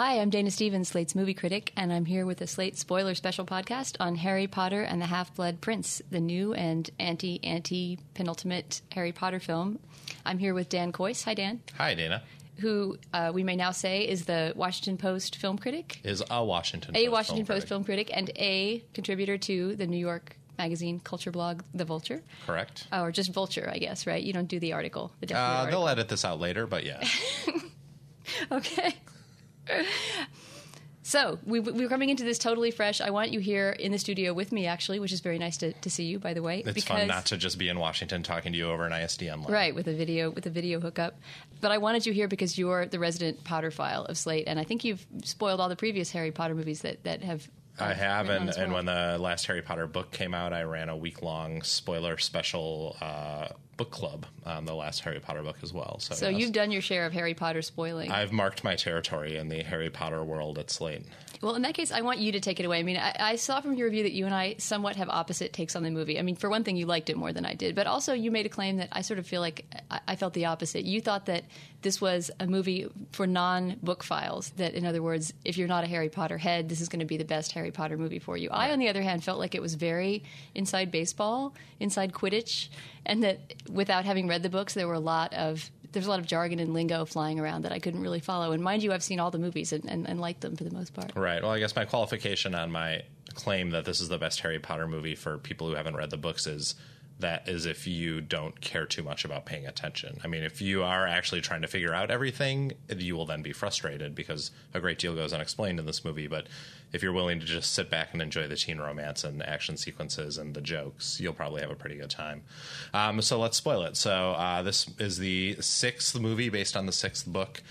Hi, I'm Dana Stevens, Slate's movie critic, and I'm here with a Slate spoiler special podcast on Harry Potter and the Half Blood Prince, the new and anti anti penultimate Harry Potter film. I'm here with Dan Kois. Hi, Dan. Hi, Dana. Who uh, we may now say is the Washington Post film critic, Is a Washington a Post Washington film Post film critic, and a contributor to the New York Magazine culture blog, The Vulture. Correct. Oh, or just Vulture, I guess, right? You don't do the article. The Uh, article. they'll edit this out later, but yeah. Okay. So we, we're coming into this totally fresh. I want you here in the studio with me, actually, which is very nice to, to see you, by the way. It's fun not to just be in Washington talking to you over an ISDN line. right with a video with a video hookup. But I wanted you here because you're the resident Potterphile of Slate, and I think you've spoiled all the previous Harry Potter movies that that have. I have, and, and when the last Harry Potter book came out, I ran a week long spoiler special uh, book club on the last Harry Potter book as well. So, so yes, you've done your share of Harry Potter spoiling. I've marked my territory in the Harry Potter world at Slate. Well, in that case, I want you to take it away. I mean, I, I saw from your review that you and I somewhat have opposite takes on the movie. I mean, for one thing, you liked it more than I did, but also you made a claim that I sort of feel like I, I felt the opposite. You thought that this was a movie for non book files, that in other words, if you're not a Harry Potter head, this is going to be the best Harry Potter movie for you. I, on the other hand, felt like it was very inside baseball, inside Quidditch, and that without having read the books, there were a lot of there's a lot of jargon and lingo flying around that I couldn't really follow. And mind you, I've seen all the movies and, and, and liked them for the most part. Right. Well, I guess my qualification on my claim that this is the best Harry Potter movie for people who haven't read the books is that is if you don't care too much about paying attention. I mean, if you are actually trying to figure out everything, you will then be frustrated because a great deal goes unexplained in this movie. But if you're willing to just sit back and enjoy the teen romance and action sequences and the jokes, you'll probably have a pretty good time. Um, so let's spoil it. So uh, this is the sixth movie based on the sixth book.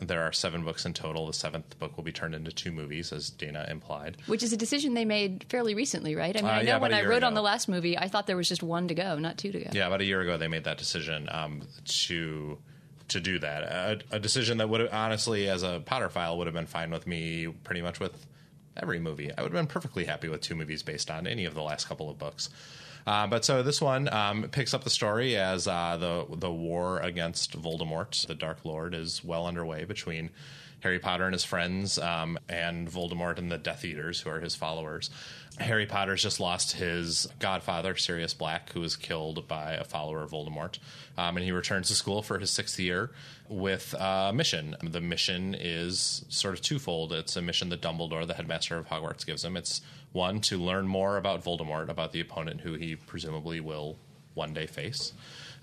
There are seven books in total. The seventh book will be turned into two movies, as Dana implied. Which is a decision they made fairly recently, right? I mean, Uh, I know yeah, when I a I year wrote on the last movie, I thought there was just one to go, not two to go. Yeah, about a year ago, they made that decision um, to to do that. A, a decision that would have, honestly, as a Potterphile, would have been fine with me pretty much with every movie. I would have been perfectly happy with two movies based on any of the last couple of books. Uh, but so this one um, picks up the story as uh, the the war against Voldemort, the Dark Lord, is well underway between Harry Potter and his friends, um, and Voldemort and the Death Eaters, who are his followers. Harry Potter's just lost his godfather, Sirius Black, who was killed by a follower of Voldemort. Um, and he returns to school for his sixth year with a mission. The mission is sort of twofold. It's a mission that Dumbledore, the headmaster of Hogwarts, gives him. It's one, to learn more about Voldemort, about the opponent who he presumably will one day face.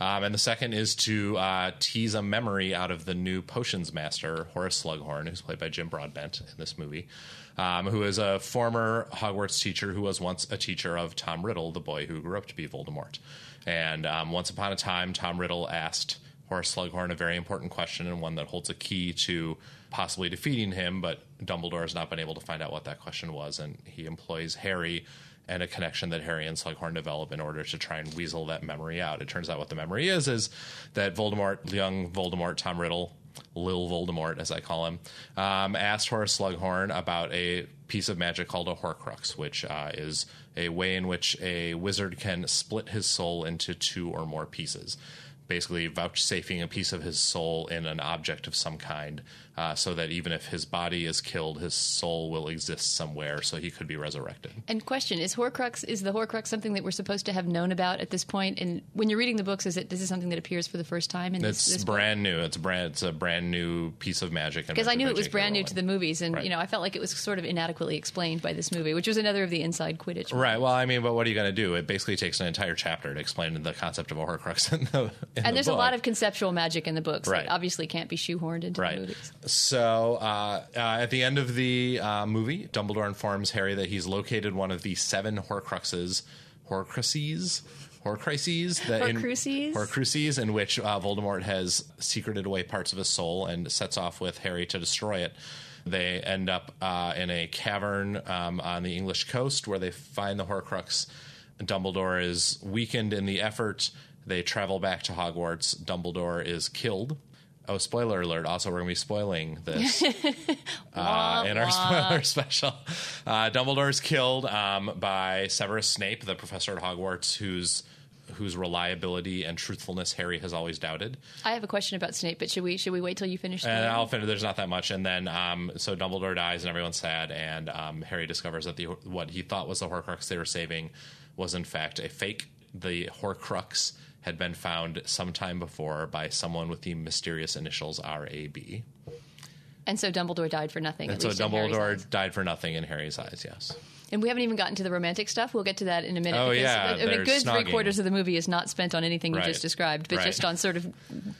Um, and the second is to uh, tease a memory out of the new potions master, Horace Slughorn, who's played by Jim Broadbent in this movie, um, who is a former Hogwarts teacher who was once a teacher of Tom Riddle, the boy who grew up to be Voldemort. And um, once upon a time, Tom Riddle asked Horace Slughorn a very important question and one that holds a key to possibly defeating him, but Dumbledore has not been able to find out what that question was, and he employs Harry and a connection that Harry and Slughorn develop in order to try and weasel that memory out. It turns out what the memory is is that Voldemort, young Voldemort, Tom Riddle, Lil Voldemort, as I call him, um, asked Horace Slughorn about a piece of magic called a Horcrux, which uh, is a way in which a wizard can split his soul into two or more pieces. Basically, vouchsafing a piece of his soul in an object of some kind, uh, so that even if his body is killed, his soul will exist somewhere, so he could be resurrected. And question is Horcrux is the Horcrux something that we're supposed to have known about at this point? And when you're reading the books, is it this is something that appears for the first time in this? It's this book? brand new. It's brand. It's a brand new piece of magic. because I knew it was brand new to the movies, and Right. you know I felt like it was sort of inadequately explained by this movie, which was another of the inside Quidditch. Right. Well, I mean, but what are you going to do? It basically takes an entire chapter to explain the concept of a Horcrux in the. In And the there's a lot of conceptual magic in the books Right. that obviously can't be shoehorned into Right. the movies. So uh, uh, at the end of the uh, movie, Dumbledore informs Harry that he's located one of the seven Horcruxes, Horcruxes, Horcruxes, that in- Horcruxes? Horcruxes, in which uh, Voldemort has secreted away parts of his soul and sets off with Harry to destroy it. They end up uh, in a cavern um, on the English coast where they find the Horcrux. Dumbledore is weakened in the effort. They travel back to Hogwarts. Dumbledore is killed. Oh, spoiler alert! Also, we're going to be spoiling this uh, in our spoiler special. Uh, Dumbledore is killed um, by Severus Snape, the professor at Hogwarts, who's whose reliability and truthfulness Harry has always doubted. I have a question about Snape, but should we should we wait till you finish? And I'll finish. There's not that much, and then um, so Dumbledore dies, and everyone's sad, and um, Harry discovers that the what he thought was the Horcrux they were saving was in fact a fake. The Horcrux had been found sometime before by someone with the mysterious initials RAB. And so Dumbledore died for nothing. And so Dumbledore died for nothing in Harry's eyes. Yes. And we haven't even gotten to the romantic stuff. We'll get to that in a minute. Oh because yeah, a, a good snogging. three quarters of the movie is not spent on anything Right. you just described, but Right. just on sort of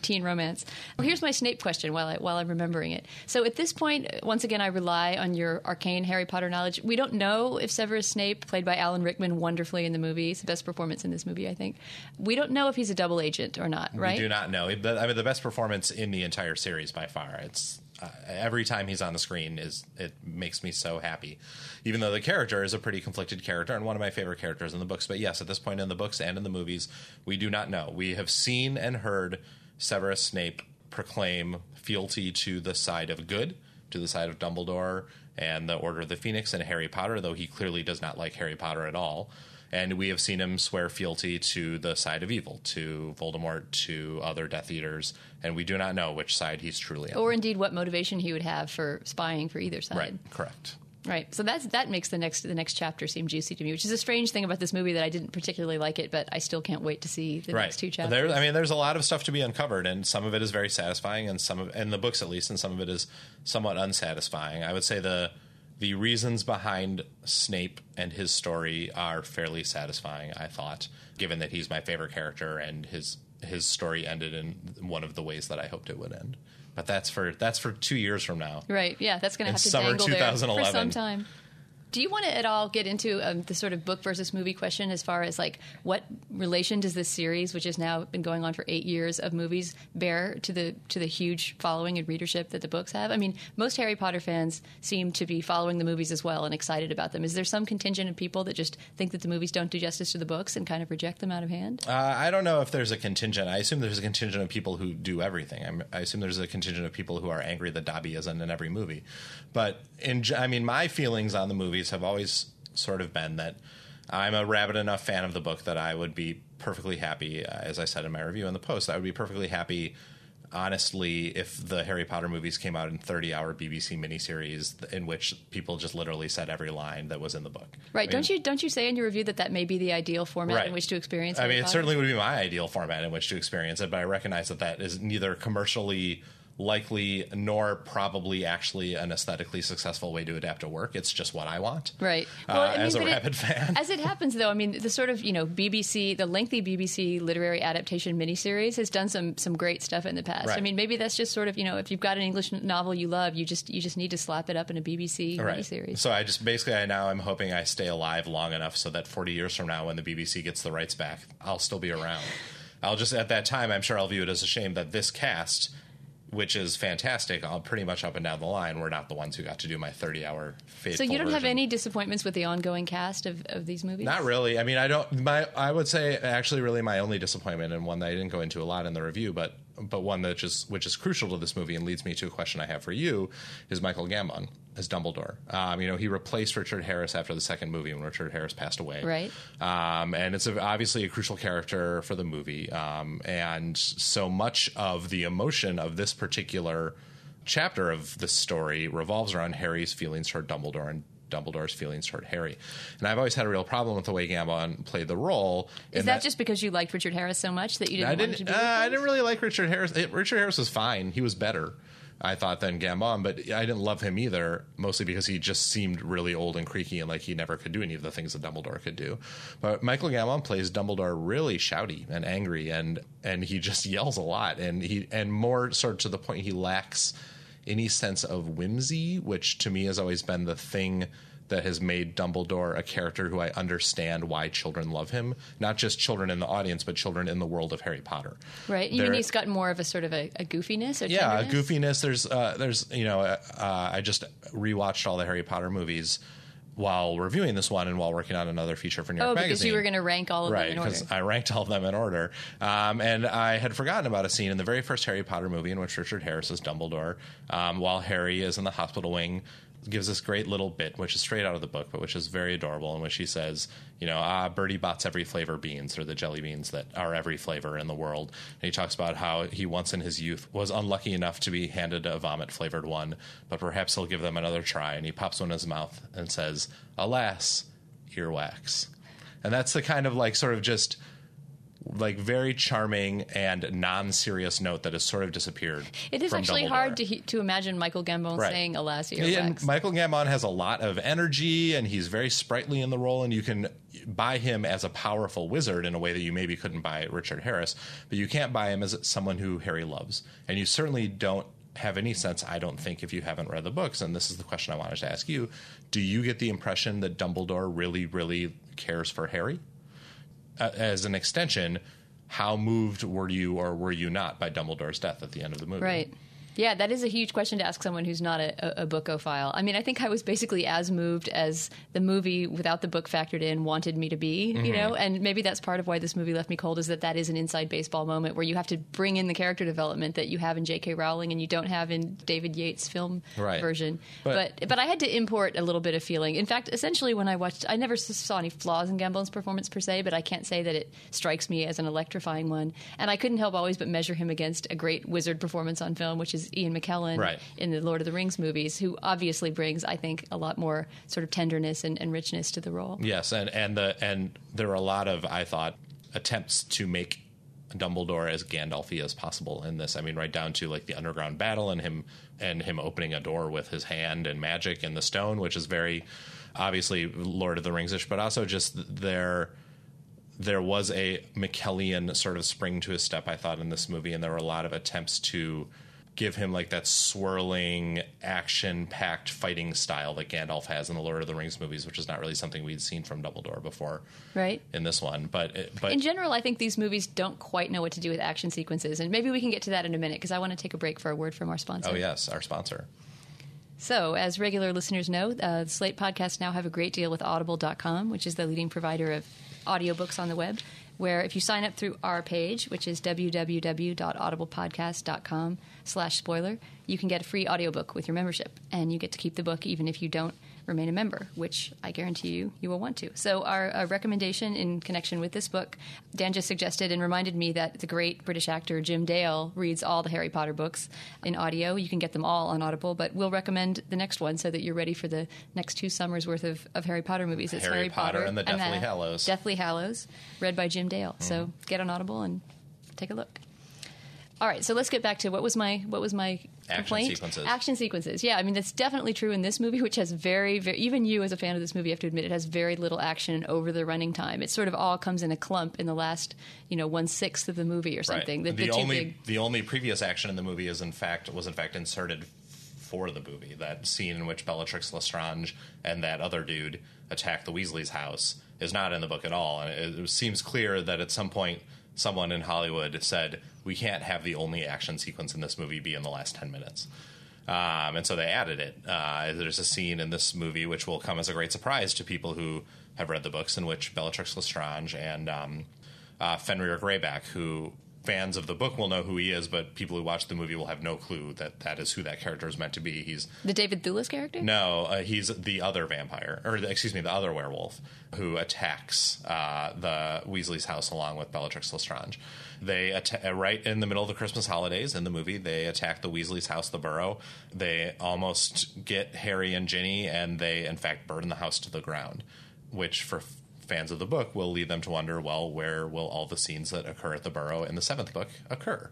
teen romance. Well, here's my Snape question while I, while I'm remembering it. So at this point, once again, I rely on your arcane Harry Potter knowledge. We don't know if Severus Snape, played by Alan Rickman wonderfully in the movie, it's the best performance in this movie, I think. We don't know if he's a double agent or not, right? We do not know. I mean, the best performance in the entire series by far. It's uh, every time he's on the screen is it makes me so happy. Even though the character is a pretty conflicted character and one of my favorite characters in the books. But yes, at this point in the books and in the movies, we do not know. We have seen and heard Severus Snape proclaim fealty to the side of good, to the side of Dumbledore and the Order of the Phoenix and Harry Potter, though he clearly does not like Harry Potter at all. And we have seen him swear fealty to the side of evil, to Voldemort, to other Death Eaters, and we do not know which side he's truly on. Or indeed what motivation he would have for spying for either side. right, correct. Right. So that's that makes the next the next chapter seem juicy to me, which is a strange thing about this movie that I didn't particularly like it, but I still can't wait to see the right. next two chapters. There, I mean, there's a lot of stuff to be uncovered, and some of it is very satisfying, and some of, in the books at least, and some of it is somewhat unsatisfying. I would say the the reasons behind Snape and his story are fairly satisfying. I thought, given that he's my favorite character, and his his story ended in one of the ways that I hoped it would end. But that's for that's for two years from now. Right. Yeah, that's going to have to summer dangle there for 2011. some time. Do you want to at all get into um, the sort of book versus movie question as far as like what relation does this series, which has now been going on for eight years of movies, bear to the to the huge following and readership that the books have? I mean, most Harry Potter fans seem to be following the movies as well and excited about them. Is there some contingent of people that just think that the movies don't do justice to the books and kind of reject them out of hand? Uh, I don't know if there's a contingent. I assume there's a contingent of people who do everything. I'm, I assume there's a contingent of people who are angry that Dobby isn't in every movie. But in, I mean, my feelings on the have always sort of been that I'm a rabid enough fan of the book that I would be perfectly happy, uh, as I said in my review in the post, I would be perfectly happy. Honestly, if the Harry Potter movies came out in 30 hour BBC miniseries in which people just literally said every line that was in the book. Right? I mean- don't you don't you say in your review that that may be the ideal format Right. in which to experience? It? I mean, it certainly would be my ideal format in which to experience it, but I recognize that that is neither commercially likely nor probably actually an aesthetically successful way to adapt a work. It's just what I want. Right. Uh, as a but it- fan. As it happens, though, I mean, the sort of you know BBC, the lengthy BBC literary adaptation miniseries has done some some great stuff in the past. I mean, maybe that's just sort of you know if you've got an English novel you love, you just you just need to slap it up in a BBC Right. miniseries. So I just basically I now I'm hoping I stay alive long enough so that 40 years from now when the BBC gets the rights back, I'll still be around. I'll just at that time I'm sure I'll view it as a shame that this cast which is fantastic. I'll pretty much up and down the line. We're not the ones who got to do my 30 hour So you don't have any disappointments with the ongoing cast of, of these movies? Not really. I mean, I don't. My I would say actually, really, my only disappointment, and one that I didn't go into a lot in the review, but but one that just which is crucial to this movie and leads me to a question I have for you is Michael Gambon as Dumbledore. Um, you know, he replaced Richard Harris after the second movie when Richard Harris passed away. Right. Um, and it's a, obviously a crucial character for the movie. Um, and so much of the emotion of this particular chapter of the story revolves around Harry's feelings toward Dumbledore and Dumbledore's feelings toward Harry. And I've always had a real problem with the way Gambon played the role. Is in that, just because you liked Richard Harris so much that you didn't, I didn't. to Uh, I didn't really like Richard Harris. It, Richard Harris was fine. He was better, I thought, than Gambon. But I didn't love him either, mostly because he just seemed really old and creaky and like he never could do any of the things that Dumbledore could do. But Michael Gambon plays Dumbledore really shouty and angry, and and he just yells a lot, and he and more sort of to the point he lacks any sense of whimsy, which to me has always been the thing that has made Dumbledore a character who I understand why children love him. Not just children in the audience, but children in the world of Harry Potter. Right. You mean he's got more of a sort of a, a goofiness or yeah, tenderness? goofiness. There's, uh, there's, you know, uh, uh, I just rewatched all the Harry Potter movies, while reviewing this one and while working on another feature for New York Oh, Magazine. because you were going to rank all of right, them in order. because I ranked all of them in order. Um, and I had forgotten about a scene in the very first Harry Potter movie in which Richard Harris is Dumbledore, um, while Harry is in the hospital wing. Gives this great little bit, which is straight out of the book, but which is very adorable, in which he says, "You know, ah, Bertie Bott's every flavor beans, or the jelly beans that are every flavor in the world." And he talks about how he once in his youth was unlucky enough to be handed a vomit flavored one, but perhaps he'll give them another try. And he pops one in his mouth and says, "Alas, earwax." And that's the kind of like sort of just like very charming and non-serious note that has sort of disappeared. it is actually Dumbledore. hard to, he- to imagine Michael Gambon Right. saying "Alas, Yeah, earwax." and Michael Gambon has a lot of energy, and he's very sprightly in the role, and you can buy him as a powerful wizard in a way that you maybe couldn't buy Richard Harris, but you can't buy him as someone who Harry loves, and you certainly don't have any sense, I don't think, if you haven't read the books. And this is the question I wanted to ask you: Do you get the impression that Dumbledore really, really cares for Harry? Uh, as an extension, how moved were you, or were you not, by Dumbledore's death at the end of the movie? Right. Yeah, that is a huge question to ask someone who's not a, a, bookophile. I mean, I think I was basically as moved as the movie without the book factored in wanted me to be, Mm-hmm. you know? And maybe that's part of why this movie left me cold is that that is an inside baseball moment where you have to bring in the character development that you have in J.K. Rowling and you don't have in David Yates' film Right. version. But- But, but I had to import a little bit of feeling. In fact, essentially when I watched, I never saw any flaws in Gambon's performance per se, but I can't say that it strikes me as an electrifying one. And I couldn't help always but measure him against a great wizard performance on film, which is Ian McKellen Right. in the Lord of the Rings movies, who obviously brings, I think, a lot more sort of tenderness and, and richness to the role. Yes, and and the and there are a lot of I thought attempts to make Dumbledore as Gandalfy as possible in this. I mean, right down to like the underground battle and him and him opening a door with his hand and magic and the stone, which is very obviously Lord of the Rings-ish, but also just there there was a McKellian sort of spring to his step, I thought, in this movie, and there were a lot of attempts to give him like that swirling, action-packed fighting style that Gandalf has in the Lord of the Rings movies, which is not really something we'd seen from Dumbledore before Right? in this one. But it- but In general, I think these movies don't quite know what to do with action sequences, and maybe we can get to that in a minute because I want to take a break for a word from our sponsor. oh yes, our sponsor. So, as regular listeners know, uh, the Slate podcasts now have a great deal with Audible.com, which is the leading provider of audiobooks on the web. Where if you sign up through our page, which is www.audiblepodcast.com slash spoiler, you can get a free audiobook with your membership. And you get to keep the book even if you don't remain a member, which I guarantee you you will want to. So, our, our recommendation in connection with this book, Dan just suggested and reminded me that the great British actor Jim Dale reads all the Harry Potter books in audio. You can get them all on Audible, but we'll recommend the next one so that you're ready for the next two summers worth of, of Harry Potter movies. It's Harry Harry, Potter and the Deathly Hallows. Deathly Hallows, read by Jim Dale. So mm-hmm. get on Audible and take a look. All right, so let's get back to what was my what was my Action complaint? sequences. Action sequences. Yeah, I mean that's definitely true in this movie, which has very, very even you as a fan of this movie have to admit it has very little action over the running time. It sort of all comes in a clump in the last you know one sixth of the movie or something. Right. The, The, only big- the only previous action in the movie is in fact was in fact inserted for the movie. That scene in which Bellatrix Lestrange and that other dude attack the Weasley's house is not in the book at all, and it, it seems clear that at some point someone in Hollywood said we can't have the only action sequence in this movie be in the last ten minutes. Um, and so they added it. Uh, there's a scene in this movie which will come as a great surprise to people who have read the books, in which Bellatrix Lestrange and um, uh, Fenrir Greyback, who fans of the book will know who he is, but people who watch the movie will have no clue that that is who that character is meant to be. He's the David Thewlis character. no, uh, he's the other vampire, or the, excuse me, the other werewolf who attacks uh, the Weasley's house along with Bellatrix Lestrange. They atta- uh, right in the middle of the Christmas holidays in the movie. They attack the Weasley's house, the Burrow. They almost get Harry and Ginny, and they in fact burn the house to the ground, which for fans of the book will lead them to wonder, well, where will all the scenes that occur at the Burrow in the seventh book occur?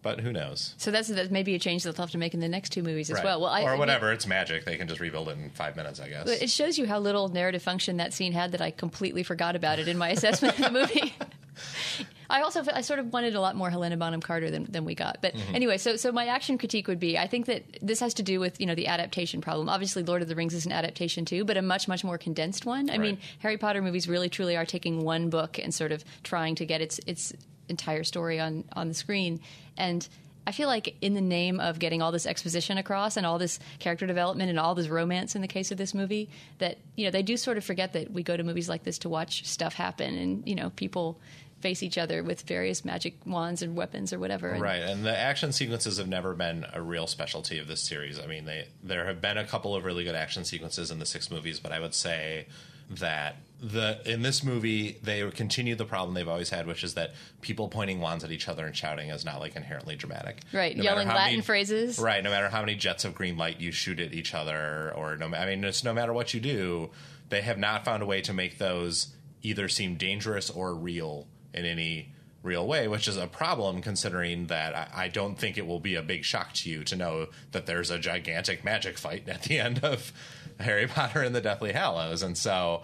But who knows? So that's that's maybe a change they'll have to make in the next two movies as well. Well, I, or I mean, whatever. It's magic. They can just rebuild it in five minutes, I guess. It shows you how little narrative function that scene had that I completely forgot about it in my assessment of the movie. I also I sort of wanted a lot more Helena Bonham Carter than, than we got. But Mm-hmm. anyway, so so my action critique would be I think that this has to do with you know the adaptation problem. Obviously, Lord of the Rings is an adaptation too, but a much much more condensed one. I mean, Harry Potter movies really truly are taking one book and sort of trying to get its its entire story on on the screen and. I feel like in the name of getting all this exposition across and all this character development and all this romance in the case of this movie, that you know they do sort of forget that we go to movies like this to watch stuff happen, and you know people face each other with various magic wands and weapons or whatever. And Right, and the action sequences have never been a real specialty of this series. I mean, they there have been a couple of really good action sequences in the six movies, but I would say that the in this movie they continue the problem they've always had, which is that people pointing wands at each other and shouting is not like inherently dramatic. Right, No yelling Latin many- phrases. Right, no matter how many jets of green light you shoot at each other, or no, I mean, it's no matter what you do, they have not found a way to make those either seem dangerous or real in any real way, which is a problem considering that I, I don't think it will be a big shock to you to know that there's a gigantic magic fight at the end of Harry Potter and the Deathly Hallows, and so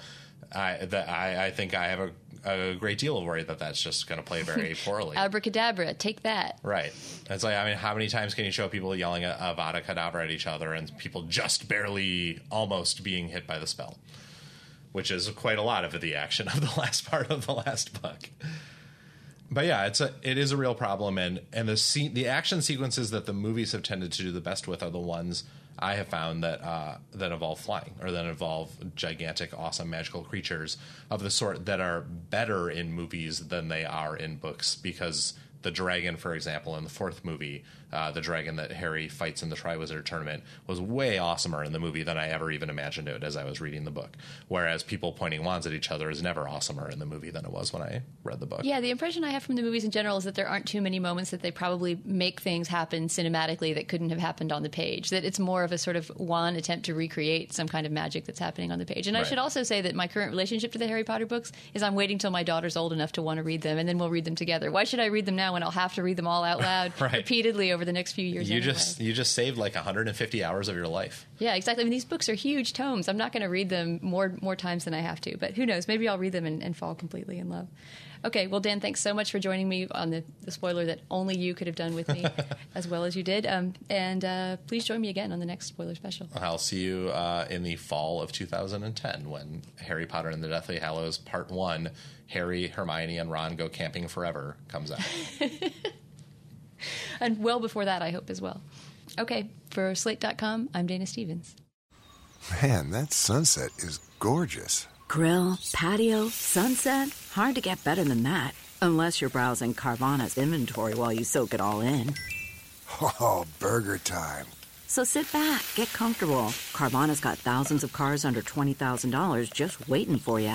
I, that I, I think I have a, a great deal of worry that that's just going to play very poorly. Abracadabra, take that. Right. It's like, I mean, how many times can you show people yelling a Avada Kedavra at each other and people just barely almost being hit by the spell? Which is quite a lot of the action of the last part of the last book. But yeah, it's a it is a real problem, and and the scene, the action sequences that the movies have tended to do the best with are the ones I have found that uh, that involve flying or that involve gigantic, awesome, magical creatures of the sort that are better in movies than they are in books because the dragon, for example, in the fourth movie, uh, the dragon that Harry fights in the Triwizard tournament was way awesomer in the movie than I ever even imagined it as I was reading the book. Whereas people pointing wands at each other is never awesomer in the movie than it was when I read the book. Yeah, the impression I have from the movies in general is that there aren't too many moments that they probably make things happen cinematically that couldn't have happened on the page. That it's more of a sort of one attempt to recreate some kind of magic that's happening on the page. And I should also say that my current relationship to the Harry Potter books is I'm waiting till my daughter's old enough to want to read them, and then we'll read them together. Why should I read them now when I'll have to read them all out loud Right. repeatedly over the next few years? You anyway? just you just saved like 150 hours of your life. Yeah, exactly. I mean, these books are huge tomes. I'm not going to read them more more times than I have to, but who knows? Maybe I'll read them and, and fall completely in love. Okay, well, Dan, thanks so much for joining me on the, the spoiler that only you could have done with me as well as you did. Um, and uh, please join me again on the next spoiler special. I'll see you uh, in the fall of 2010 when Harry Potter and the Deathly Hallows Part One, Harry, Hermione, and Ron go camping forever comes out. And well before that, I hope as well. Okay, for Slate.com, I'm Dana Stevens. Man, that sunset is gorgeous. Grill, patio, sunset. Hard to get better than that. Unless you're browsing Carvana's inventory while you soak it all in. Oh, burger time. So sit back, get comfortable. Carvana's got thousands of cars under $20,000 just waiting for you.